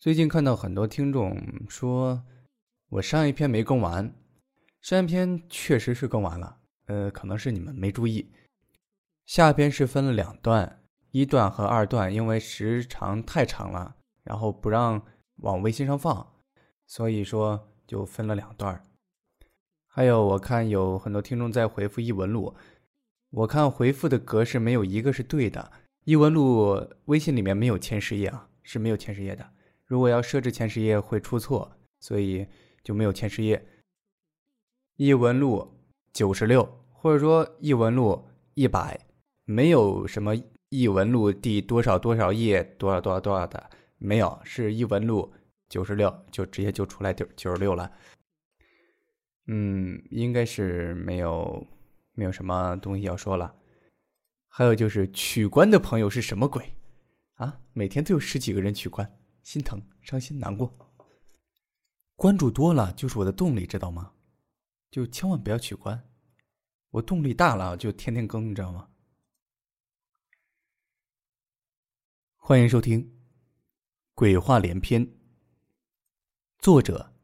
最近看到很多听众说，我上一篇没更完，上一篇确实是更完了，呃，可能是你们没注意，下篇是分了两段，一段和二段，因为时长太长了，然后不让往微信上放，所以说就分了两段。还有我看有很多听众在回复异闻录，我看回复的格式没有一个是对的，异闻录微信里面没有前十页啊，是没有前十页的。如果要设置前十页会出错，所以就没有前十页。译文录九十六，或者说译文录一百，没有什么译文录第多少多少页多少多少多少的，没有，是译文录九十六，就直接就出来九九十六了。嗯，应该是没有没有什么东西要说了。还有就是取关的朋友是什么鬼啊？每天都有十几个人取关。心疼、伤心、难过。关注多了就是我的动力，知道吗？就千万不要取关。我动力大了就天天更，你知道吗？欢迎收听《鬼话连篇》，作者：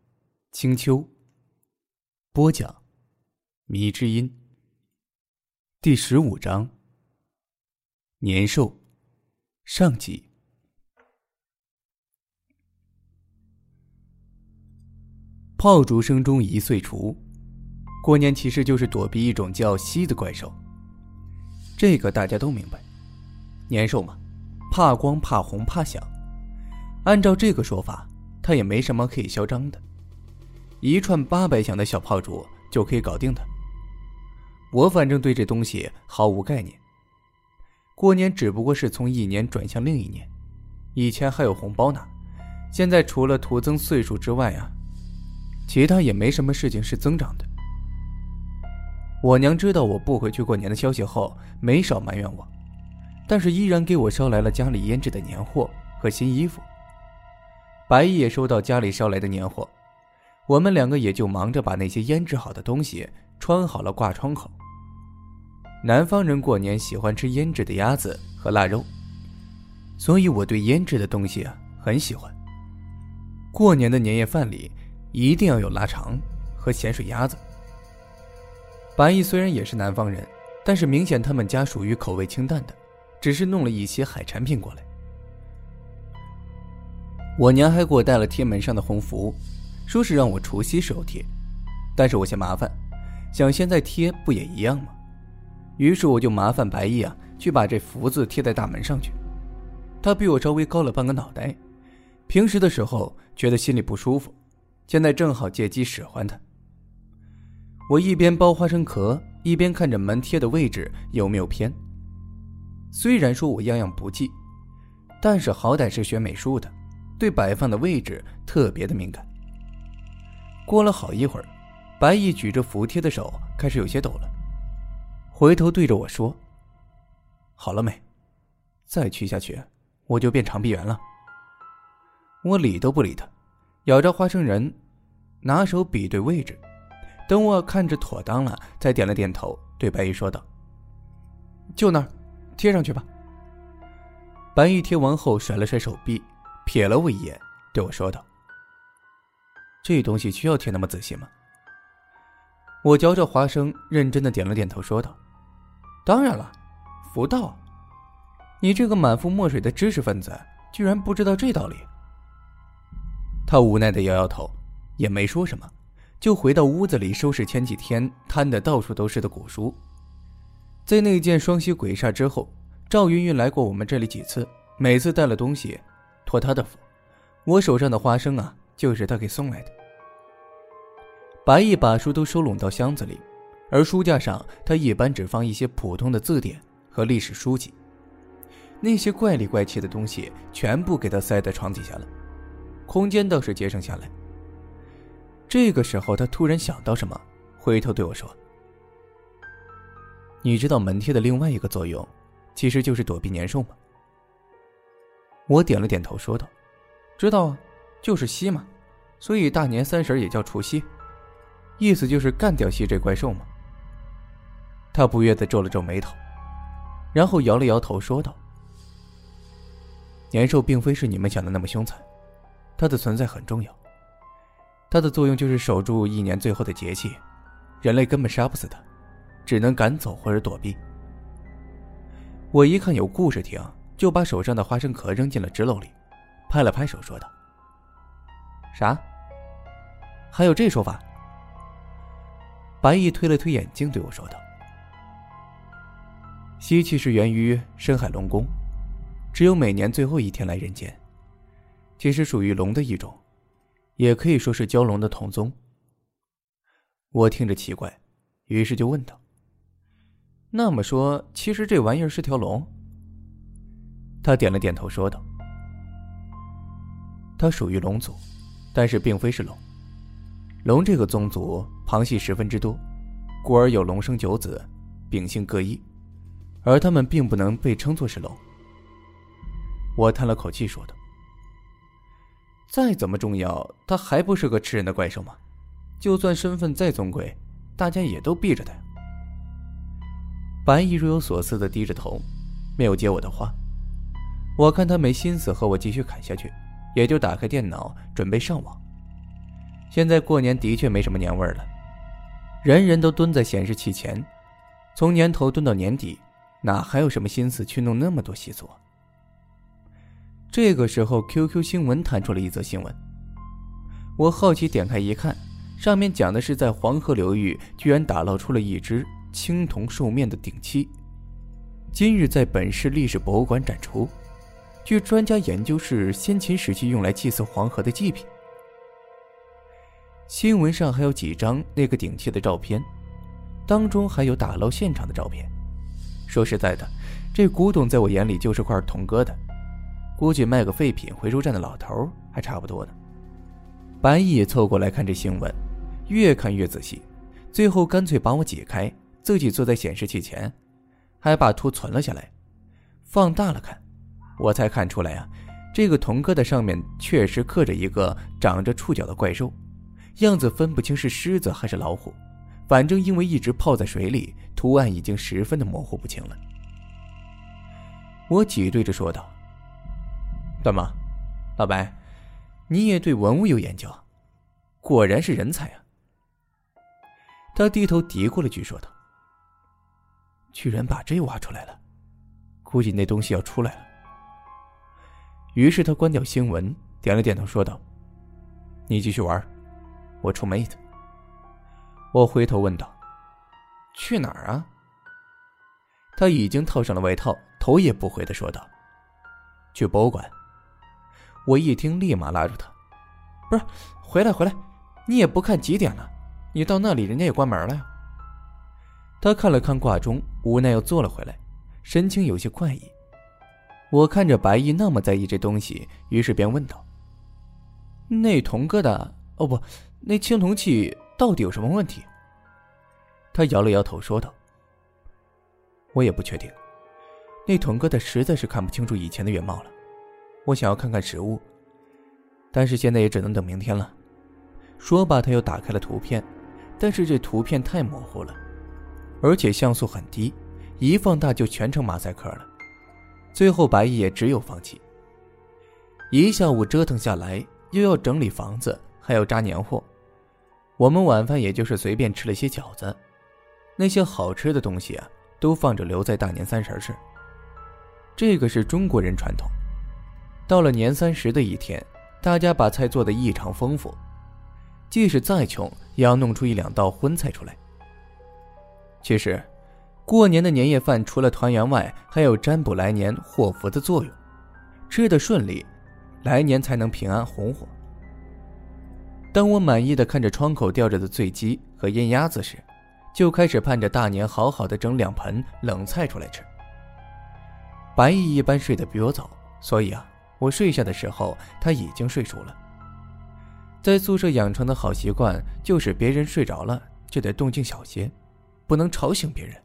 青秋，播讲：迷之音。第十五章：年兽上集。炮竹声中一岁除，过年其实就是躲避一种叫西的怪兽。这个大家都明白，年兽嘛，怕光、怕红、怕响。按照这个说法，它也没什么可以嚣张的，一串八百响的小炮竹就可以搞定它。我反正对这东西毫无概念。过年只不过是从一年转向另一年，以前还有红包拿，现在除了徒增岁数之外啊。其他也没什么事情是增长的。我娘知道我不回去过年的消息后，没少埋怨我，但是依然给我捎来了家里腌制的年货和新衣服。白毅也收到家里捎来的年货，我们两个也就忙着把那些腌制好的东西穿好了挂窗口。南方人过年喜欢吃腌制的鸭子和腊肉，所以我对腌制的东西很喜欢。过年的年夜饭里。一定要有腊肠和咸水鸭子。白毅虽然也是南方人，但是明显他们家属于口味清淡的，只是弄了一些海产品过来。我娘还给我带了贴门上的红符，说是让我除夕时候贴，但是我嫌麻烦，想现在贴不也一样吗？于是我就麻烦白毅啊，去把这福字贴在大门上去。他比我稍微高了半个脑袋，平时的时候觉得心里不舒服。现在正好借机使唤他。我一边剥花生壳，一边看着门贴的位置有没有偏。虽然说我样样不济，但是好歹是学美术的，对摆放的位置特别的敏感。过了好一会儿，白毅举着符贴的手开始有些抖了，回头对着我说：“好了没？再去下去，我就变长臂猿了。”我理都不理他。咬着花生仁，拿手比对位置，等我看着妥当了，才点了点头，对白玉说道：“就那儿，贴上去吧。”白玉贴完后，甩了甩手臂，瞥了我一眼，对我说道：“这东西需要贴那么仔细吗？”我嚼着花生，认真的点了点头，说道：“当然了，福道。你这个满腹墨水的知识分子，居然不知道这道理。”他无奈的摇摇头，也没说什么，就回到屋子里收拾前几天摊的到处都是的古书。在那件双膝鬼煞之后，赵云云来过我们这里几次，每次带了东西，托他的福。我手上的花生啊，就是他给送来的。白毅把书都收拢到箱子里，而书架上他一般只放一些普通的字典和历史书籍，那些怪里怪气的东西全部给他塞在床底下了。空间倒是节省下来。这个时候，他突然想到什么，回头对我说：“你知道门贴的另外一个作用，其实就是躲避年兽吗？”我点了点头，说道：“知道啊，就是吸嘛，所以大年三十也叫除夕，意思就是干掉吸这怪兽嘛。”他不悦的皱了皱眉头，然后摇了摇头，说道：“年兽并非是你们想的那么凶残。”它的存在很重要。它的作用就是守住一年最后的节气，人类根本杀不死它，只能赶走或者躲避。我一看有故事听，就把手上的花生壳扔进了纸篓里，拍了拍手说道：“啥？还有这说法？”白毅推了推眼镜，对我说道：“吸气是源于深海龙宫，只有每年最后一天来人间，其实属于龙的一种。”也可以说是蛟龙的同宗。我听着奇怪，于是就问道：“那么说，其实这玩意儿是条龙？”他点了点头，说道：“它属于龙族，但是并非是龙。龙这个宗族旁系十分之多，故而有龙生九子，秉性各异，而他们并不能被称作是龙。”我叹了口气，说道。再怎么重要，他还不是个吃人的怪兽吗？就算身份再尊贵，大家也都避着他。白毅若有所思的低着头，没有接我的话。我看他没心思和我继续砍下去，也就打开电脑准备上网。现在过年的确没什么年味了，人人都蹲在显示器前，从年头蹲到年底，哪还有什么心思去弄那么多习俗？这个时候，QQ 新闻弹出了一则新闻。我好奇点开一看，上面讲的是在黄河流域居然打捞出了一只青铜兽面的鼎器，今日在本市历史博物馆展出。据专家研究，是先秦时期用来祭祀黄河的祭品。新闻上还有几张那个鼎器的照片，当中还有打捞现场的照片。说实在的，这古董在我眼里就是块铜疙瘩。估计卖个废品回收站的老头还差不多呢。白毅凑过来看这新闻，越看越仔细，最后干脆把我挤开，自己坐在显示器前，还把图存了下来，放大了看，我才看出来啊，这个铜疙瘩上面确实刻着一个长着触角的怪兽，样子分不清是狮子还是老虎，反正因为一直泡在水里，图案已经十分的模糊不清了。我挤兑着说道。怎么，老白，你也对文物有研究？果然是人才啊！他低头嘀咕了句，说道：“居然把这挖出来了，估计那东西要出来了。”于是他关掉新闻，点了点头，说道：“你继续玩，我出妹子。”我回头问道：“去哪儿啊？”他已经套上了外套，头也不回的说道：“去博物馆。”我一听，立马拉住他：“不是，回来回来，你也不看几点了？你到那里，人家也关门了呀。”他看了看挂钟，无奈又坐了回来，神情有些怪异。我看着白毅那么在意这东西，于是便问道：“那铜疙瘩，哦不，那青铜器到底有什么问题？”他摇了摇头，说道：“我也不确定，那铜疙瘩实在是看不清楚以前的原貌了。”我想要看看实物，但是现在也只能等明天了。说罢，他又打开了图片，但是这图片太模糊了，而且像素很低，一放大就全成马赛克了。最后，白毅也只有放弃。一下午折腾下来，又要整理房子，还要扎年货。我们晚饭也就是随便吃了些饺子，那些好吃的东西啊，都放着留在大年三十吃。这个是中国人传统。到了年三十的一天，大家把菜做得异常丰富，即使再穷，也要弄出一两道荤菜出来。其实，过年的年夜饭除了团圆外，还有占卜来年祸福的作用，吃得顺利，来年才能平安红火。当我满意的看着窗口吊着的醉鸡和烟鸭子时，就开始盼着大年好好的整两盆冷菜出来吃。白毅一般睡得比我早，所以啊。我睡下的时候，他已经睡熟了。在宿舍养成的好习惯就是，别人睡着了就得动静小些，不能吵醒别人。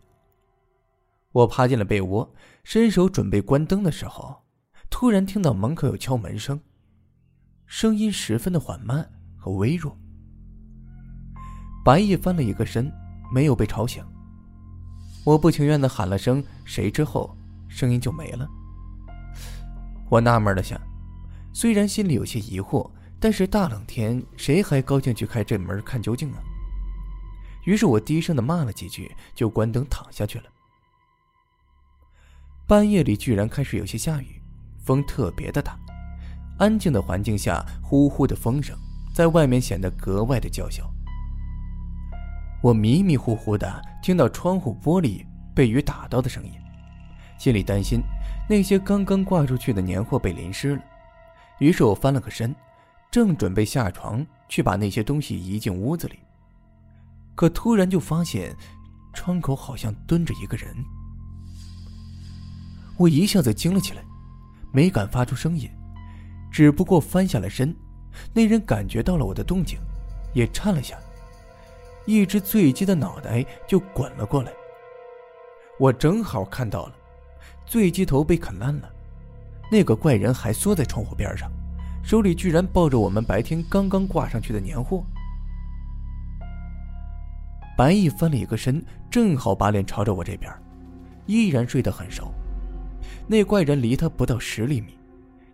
我趴进了被窝，伸手准备关灯的时候，突然听到门口有敲门声，声音十分的缓慢和微弱。白毅翻了一个身，没有被吵醒。我不情愿的喊了声“谁”之后，声音就没了。我纳闷了下，虽然心里有些疑惑，但是大冷天，谁还高兴去开这门看究竟啊？于是我低声的骂了几句，就关灯躺下去了。半夜里居然开始有些下雨，风特别的大，安静的环境下，呼呼的风声在外面显得格外的叫嚣。我迷迷糊糊的听到窗户玻璃被雨打到的声音，心里担心那些刚刚挂出去的年货被淋湿了，于是我翻了个身。正准备下床去把那些东西移进屋子里，可突然就发现窗口好像蹲着一个人。我一下子惊了起来，没敢发出声音，只不过翻下了身。那人感觉到了我的动静，也颤了下，一只醉鸡的脑袋就滚了过来。我正好看到了，醉鸡头被啃烂了，那个怪人还缩在窗户边上。手里居然抱着我们白天刚刚挂上去的年货。白毅翻了一个身，正好把脸朝着我这边，依然睡得很熟。那怪人离他不到十厘米，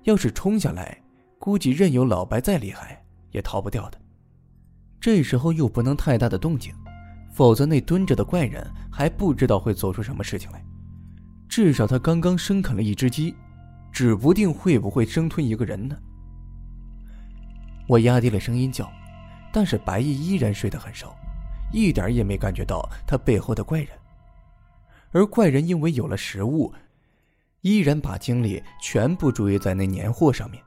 要是冲下来，估计任由老白再厉害也逃不掉的。这时候又不能太大的动静，否则那蹲着的怪人还不知道会做出什么事情来。至少他刚刚生啃了一只鸡，指不定会不会生吞一个人呢。我压低了声音叫，但是白毅依然睡得很熟，一点也没感觉到他背后的怪人。而怪人因为有了食物，依然把精力全部注意在那年货上面，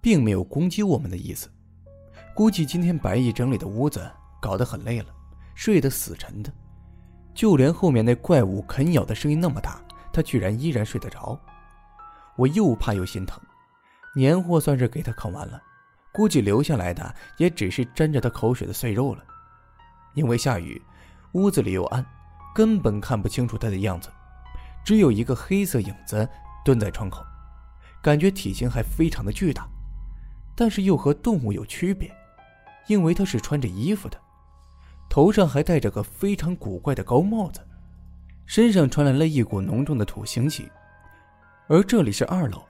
并没有攻击我们的意思。估计今天白毅整理的屋子搞得很累了，睡得死沉的，就连后面那怪物啃咬的声音那么大，他居然依然睡得着。我又怕又心疼。年货算是给他啃完了，估计留下来的也只是沾着他口水的碎肉了。因为下雨，屋子里又暗，根本看不清楚他的样子，只有一个黑色影子蹲在窗口，感觉体型还非常的巨大，但是又和动物有区别，因为他是穿着衣服的，头上还戴着个非常古怪的高帽子，身上传来了一股浓重的土腥气，而这里是二楼。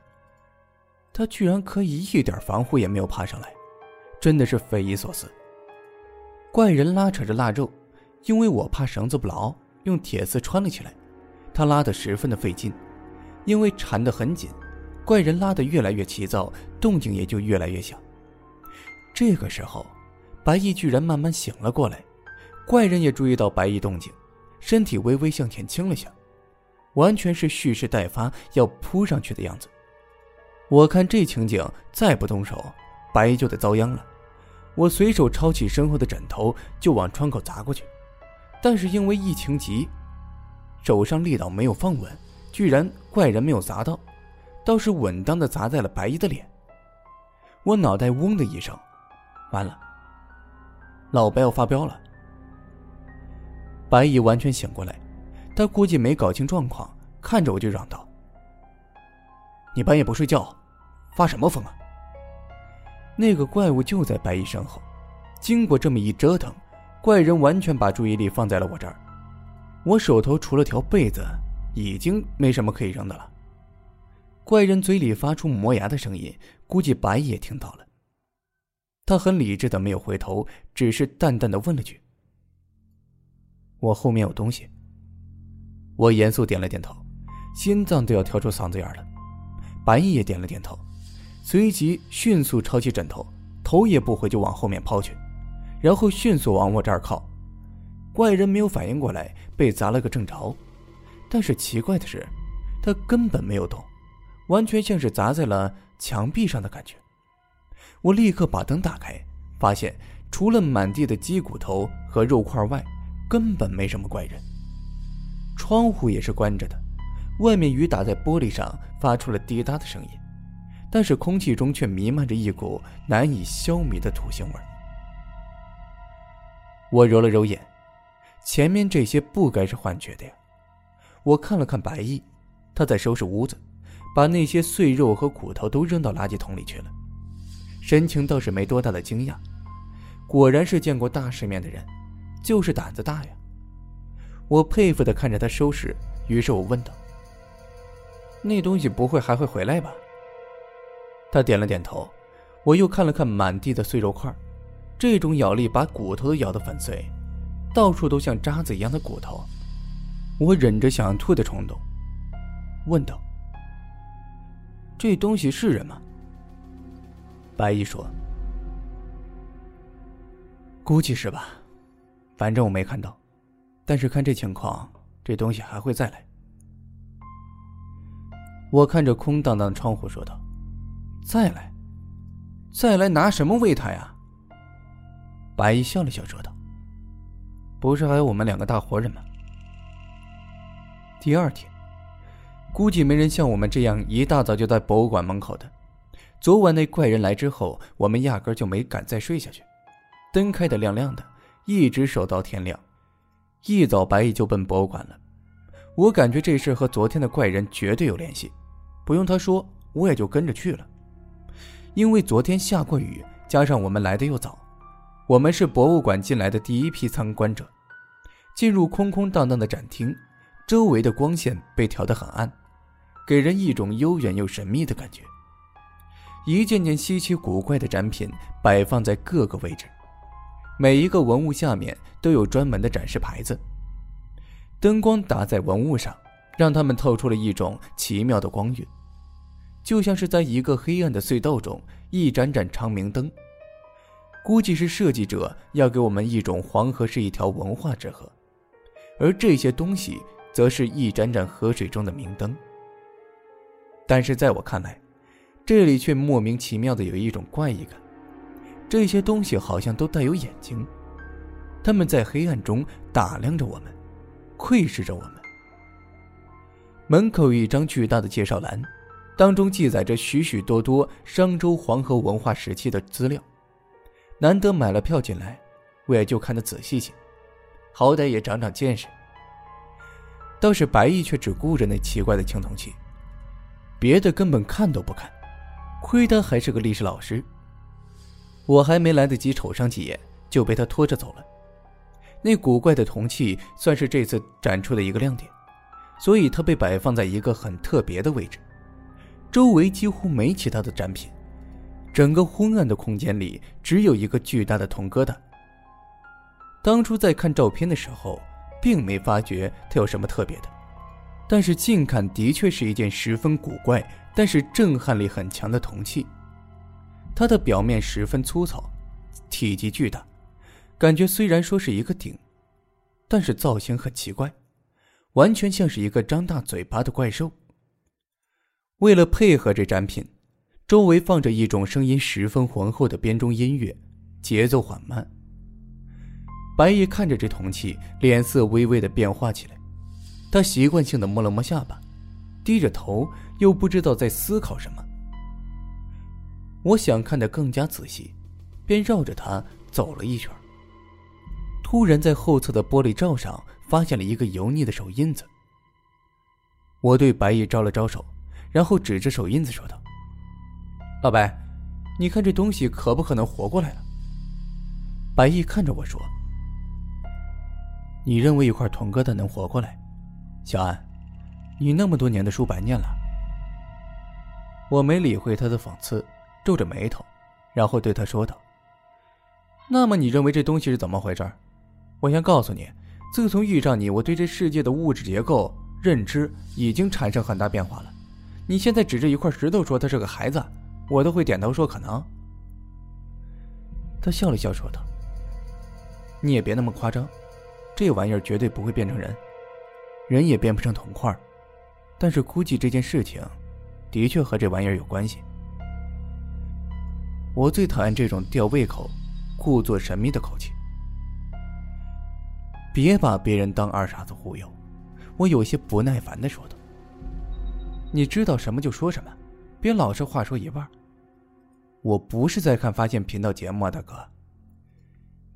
他居然可以一点防护也没有爬上来，真的是匪夷所思。怪人拉扯着腊肉，因为我怕绳子不牢，用铁丝穿了起来。他拉得十分的费劲，因为缠得很紧。怪人拉得越来越急躁，动静也就越来越小。这个时候，白毅居然慢慢醒了过来，怪人也注意到白衣动静，身体微微向前倾了下，完全是蓄势待发，要扑上去的样子。我看这情景，再不动手，白衣就得遭殃了。我随手抄起身后的枕头，就往窗口砸过去。但是因为疫情急，手上力道没有放稳，居然怪人没有砸到，倒是稳当的砸在了白衣的脸。我脑袋嗡的一声，完了，老白要发飙了。白衣完全醒过来，他估计没搞清状况，看着我就嚷道。你半夜不睡觉，发什么疯啊？那个怪物就在白衣身后。经过这么一折腾，怪人完全把注意力放在了我这儿。我手头除了条被子，已经没什么可以扔的了。怪人嘴里发出磨牙的声音，估计白衣也听到了。他很理智的没有回头，只是淡淡的问了句：“我后面有东西。”我严肃点了点头，心脏都要跳出嗓子眼了。白毅也点了点头，随即迅速抄起枕头，头也不回就往后面抛去，然后迅速往我这儿靠。怪人没有反应过来，被砸了个正着。但是奇怪的是，他根本没有动，完全像是砸在了墙壁上的感觉。我立刻把灯打开，发现除了满地的鸡骨头和肉块外，根本没什么怪人。窗户也是关着的。外面雨打在玻璃上，发出了滴答的声音，但是空气中却弥漫着一股难以消弭的土腥味。我揉了揉眼，前面这些不该是幻觉的呀。我看了看白毅，他在收拾屋子，把那些碎肉和骨头都扔到垃圾桶里去了，神情倒是没多大的惊讶。果然是见过大世面的人，就是胆子大呀。我佩服的看着他收拾，于是我问道。那东西不会还会回来吧？他点了点头，我又看了看满地的碎肉块，这种咬力把骨头都咬得粉碎，到处都像渣子一样的骨头。我忍着想吐的冲动，问道：“这东西是人吗？”白衣说：“估计是吧，反正我没看到。但是看这情况，这东西还会再来。”我看着空荡荡的窗户说道：“再来，再来拿什么喂它呀？”白衣笑了笑说道：“不是还有我们两个大活人吗？”第二天，估计没人像我们这样一大早就在博物馆门口的。昨晚那怪人来之后，我们压根就没敢再睡下去，灯开的亮亮的，一直守到天亮。一早，白毅就奔博物馆了。我感觉这事和昨天的怪人绝对有联系，不用他说，我也就跟着去了。因为昨天下过雨，加上我们来的又早，我们是博物馆进来的第一批参观者。进入空空荡荡的展厅，周围的光线被调得很暗，给人一种悠远又神秘的感觉。一件件稀奇古怪的展品摆放在各个位置，每一个文物下面都有专门的展示牌子。灯光打在文物上，让它们透出了一种奇妙的光晕，就像是在一个黑暗的隧道中一盏盏长明灯。估计是设计者要给我们一种黄河是一条文化之河，而这些东西则是一盏盏河水中的明灯。但是在我看来，这里却莫名其妙的有一种怪异感，这些东西好像都带有眼睛，他们在黑暗中打量着我们。窥视着我们。门口有一张巨大的介绍栏，当中记载着许许多多商周黄河文化时期的资料。难得买了票进来，我也就看得仔细些，好歹也长长见识。倒是白毅却只顾着那奇怪的青铜器，别的根本看都不看。亏他还是个历史老师，我还没来得及瞅上几眼，就被他拖着走了。那古怪的铜器算是这次展出的一个亮点，所以它被摆放在一个很特别的位置，周围几乎没其他的展品，整个昏暗的空间里只有一个巨大的铜疙瘩。当初在看照片的时候，并没发觉它有什么特别的，但是近看的确是一件十分古怪，但是震撼力很强的铜器。它的表面十分粗糙，体积巨大。感觉虽然说是一个鼎，但是造型很奇怪，完全像是一个张大嘴巴的怪兽。为了配合这展品，周围放着一种声音十分浑厚的编钟音乐，节奏缓慢。白毅看着这铜器，脸色微微的变化起来，他习惯性的摸了摸下巴，低着头，又不知道在思考什么。我想看得更加仔细，便绕着他走了一圈。突然，在后侧的玻璃罩上发现了一个油腻的手印子。我对白毅招了招手，然后指着手印子说道：“老白，你看这东西可不可能活过来了？”白毅看着我说：“你认为一块铜疙瘩能活过来？小安，你那么多年的书白念了。”我没理会他的讽刺，皱着眉头，然后对他说道：“那么你认为这东西是怎么回事？”我先告诉你，自从遇上你，我对这世界的物质结构认知已经产生很大变化了。你现在指着一块石头说他是个孩子，我都会点头说可能。他笑了笑说道：“你也别那么夸张，这玩意儿绝对不会变成人，人也变不成铜块。但是估计这件事情，的确和这玩意儿有关系。我最讨厌这种吊胃口、故作神秘的口气。”别把别人当二傻子忽悠，我有些不耐烦的说道。你知道什么就说什么，别老是话说一半。我不是在看发现频道节目啊，大哥。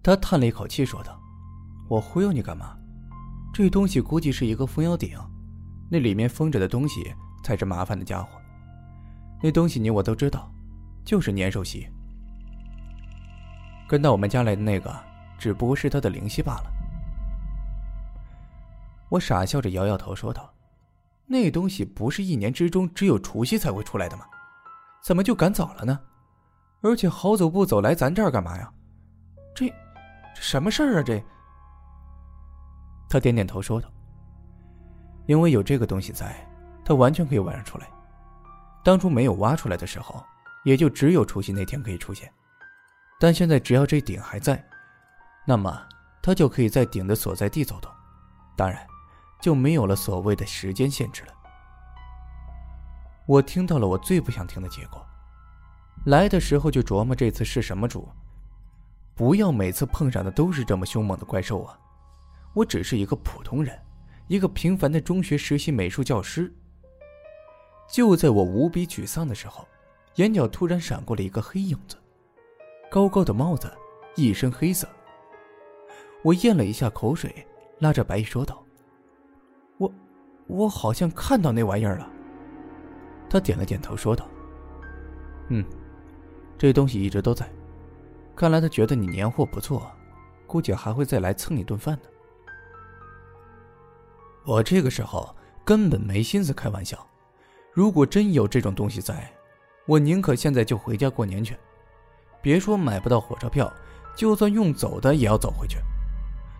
他叹了一口气说道：“我忽悠你干嘛？这东西估计是一个封妖鼎，那里面封着的东西才是麻烦的家伙。那东西你我都知道，就是年兽席。跟到我们家来的那个，只不过是他的灵犀罢了。”我傻笑着摇摇头说道：“那东西不是一年之中只有除夕才会出来的吗？怎么就赶早了呢？而且好走不走来咱这儿干嘛呀？这，这什么事儿啊？这。他点点头说道：“因为有这个东西在，他完全可以晚上出来。当初没有挖出来的时候，也就只有除夕那天可以出现。但现在只要这顶还在，那么他就可以在顶的所在地走动。当然，就没有了所谓的时间限制了。”我听到了我最不想听的结果。来的时候就琢磨这次是什么主，不要每次碰上的都是这么凶猛的怪兽啊！我只是一个普通人，一个平凡的中学实习美术教师。就在我无比沮丧的时候，眼角突然闪过了一个黑影子，高高的帽子，一身黑色。我咽了一下口水，拉着白衣说道：“我，我好像看到那玩意儿了。”他点了点头，说道：“嗯。”这东西一直都在，看来他觉得你年货不错，估计还会再来蹭你顿饭呢。我这个时候根本没心思开玩笑，如果真有这种东西在，我宁可现在就回家过年去，别说买不到火车票，就算用走的也要走回去，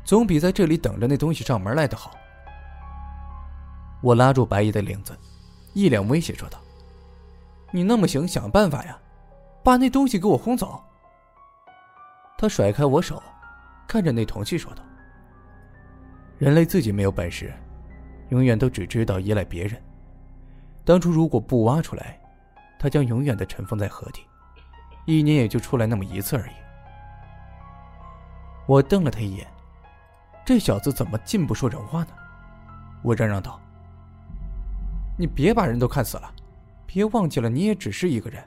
总比在这里等着那东西上门来的好。我拉住白衣的领子，一脸威胁说道：“你那么行，想办法呀！”把那东西给我轰走！他甩开我手，看着那铜器说道：“人类自己没有本事，永远都只知道依赖别人。当初如果不挖出来，他将永远的尘封在河底，一年也就出来那么一次而已。”我瞪了他一眼，这小子怎么尽不说人话呢？我嚷嚷道：“你别把人都看死了，别忘记了，你也只是一个人。”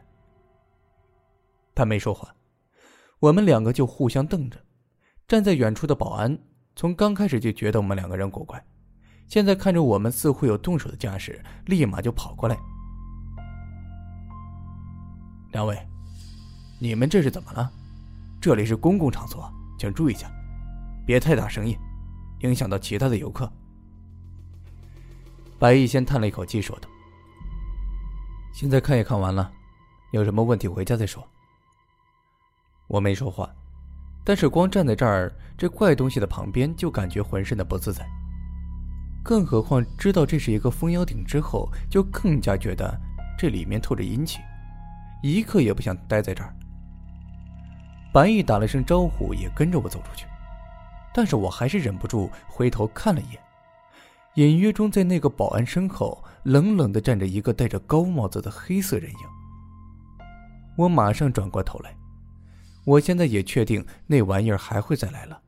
他没说话，我们两个就互相瞪着。站在远处的保安从刚开始就觉得我们两个人古怪，现在看着我们似乎有动手的架势，立马就跑过来。两位，你们这是怎么了？这里是公共场所，请注意一下，别太大声音，影响到其他的游客。白毅先叹了一口气，说道：“现在看也看完了，有什么问题回家再说。”我没说话，但是光站在这儿，这怪东西的旁边就感觉浑身的不自在。更何况知道这是一个封妖鼎之后，就更加觉得这里面透着阴气，一刻也不想待在这儿。白毅打了声招呼，也跟着我走出去，但是我还是忍不住回头看了一眼，隐约中在那个保安身后，冷冷的站着一个戴着高帽子的黑色人影。我马上转过头来。我现在也确定那玩意儿还会再来了。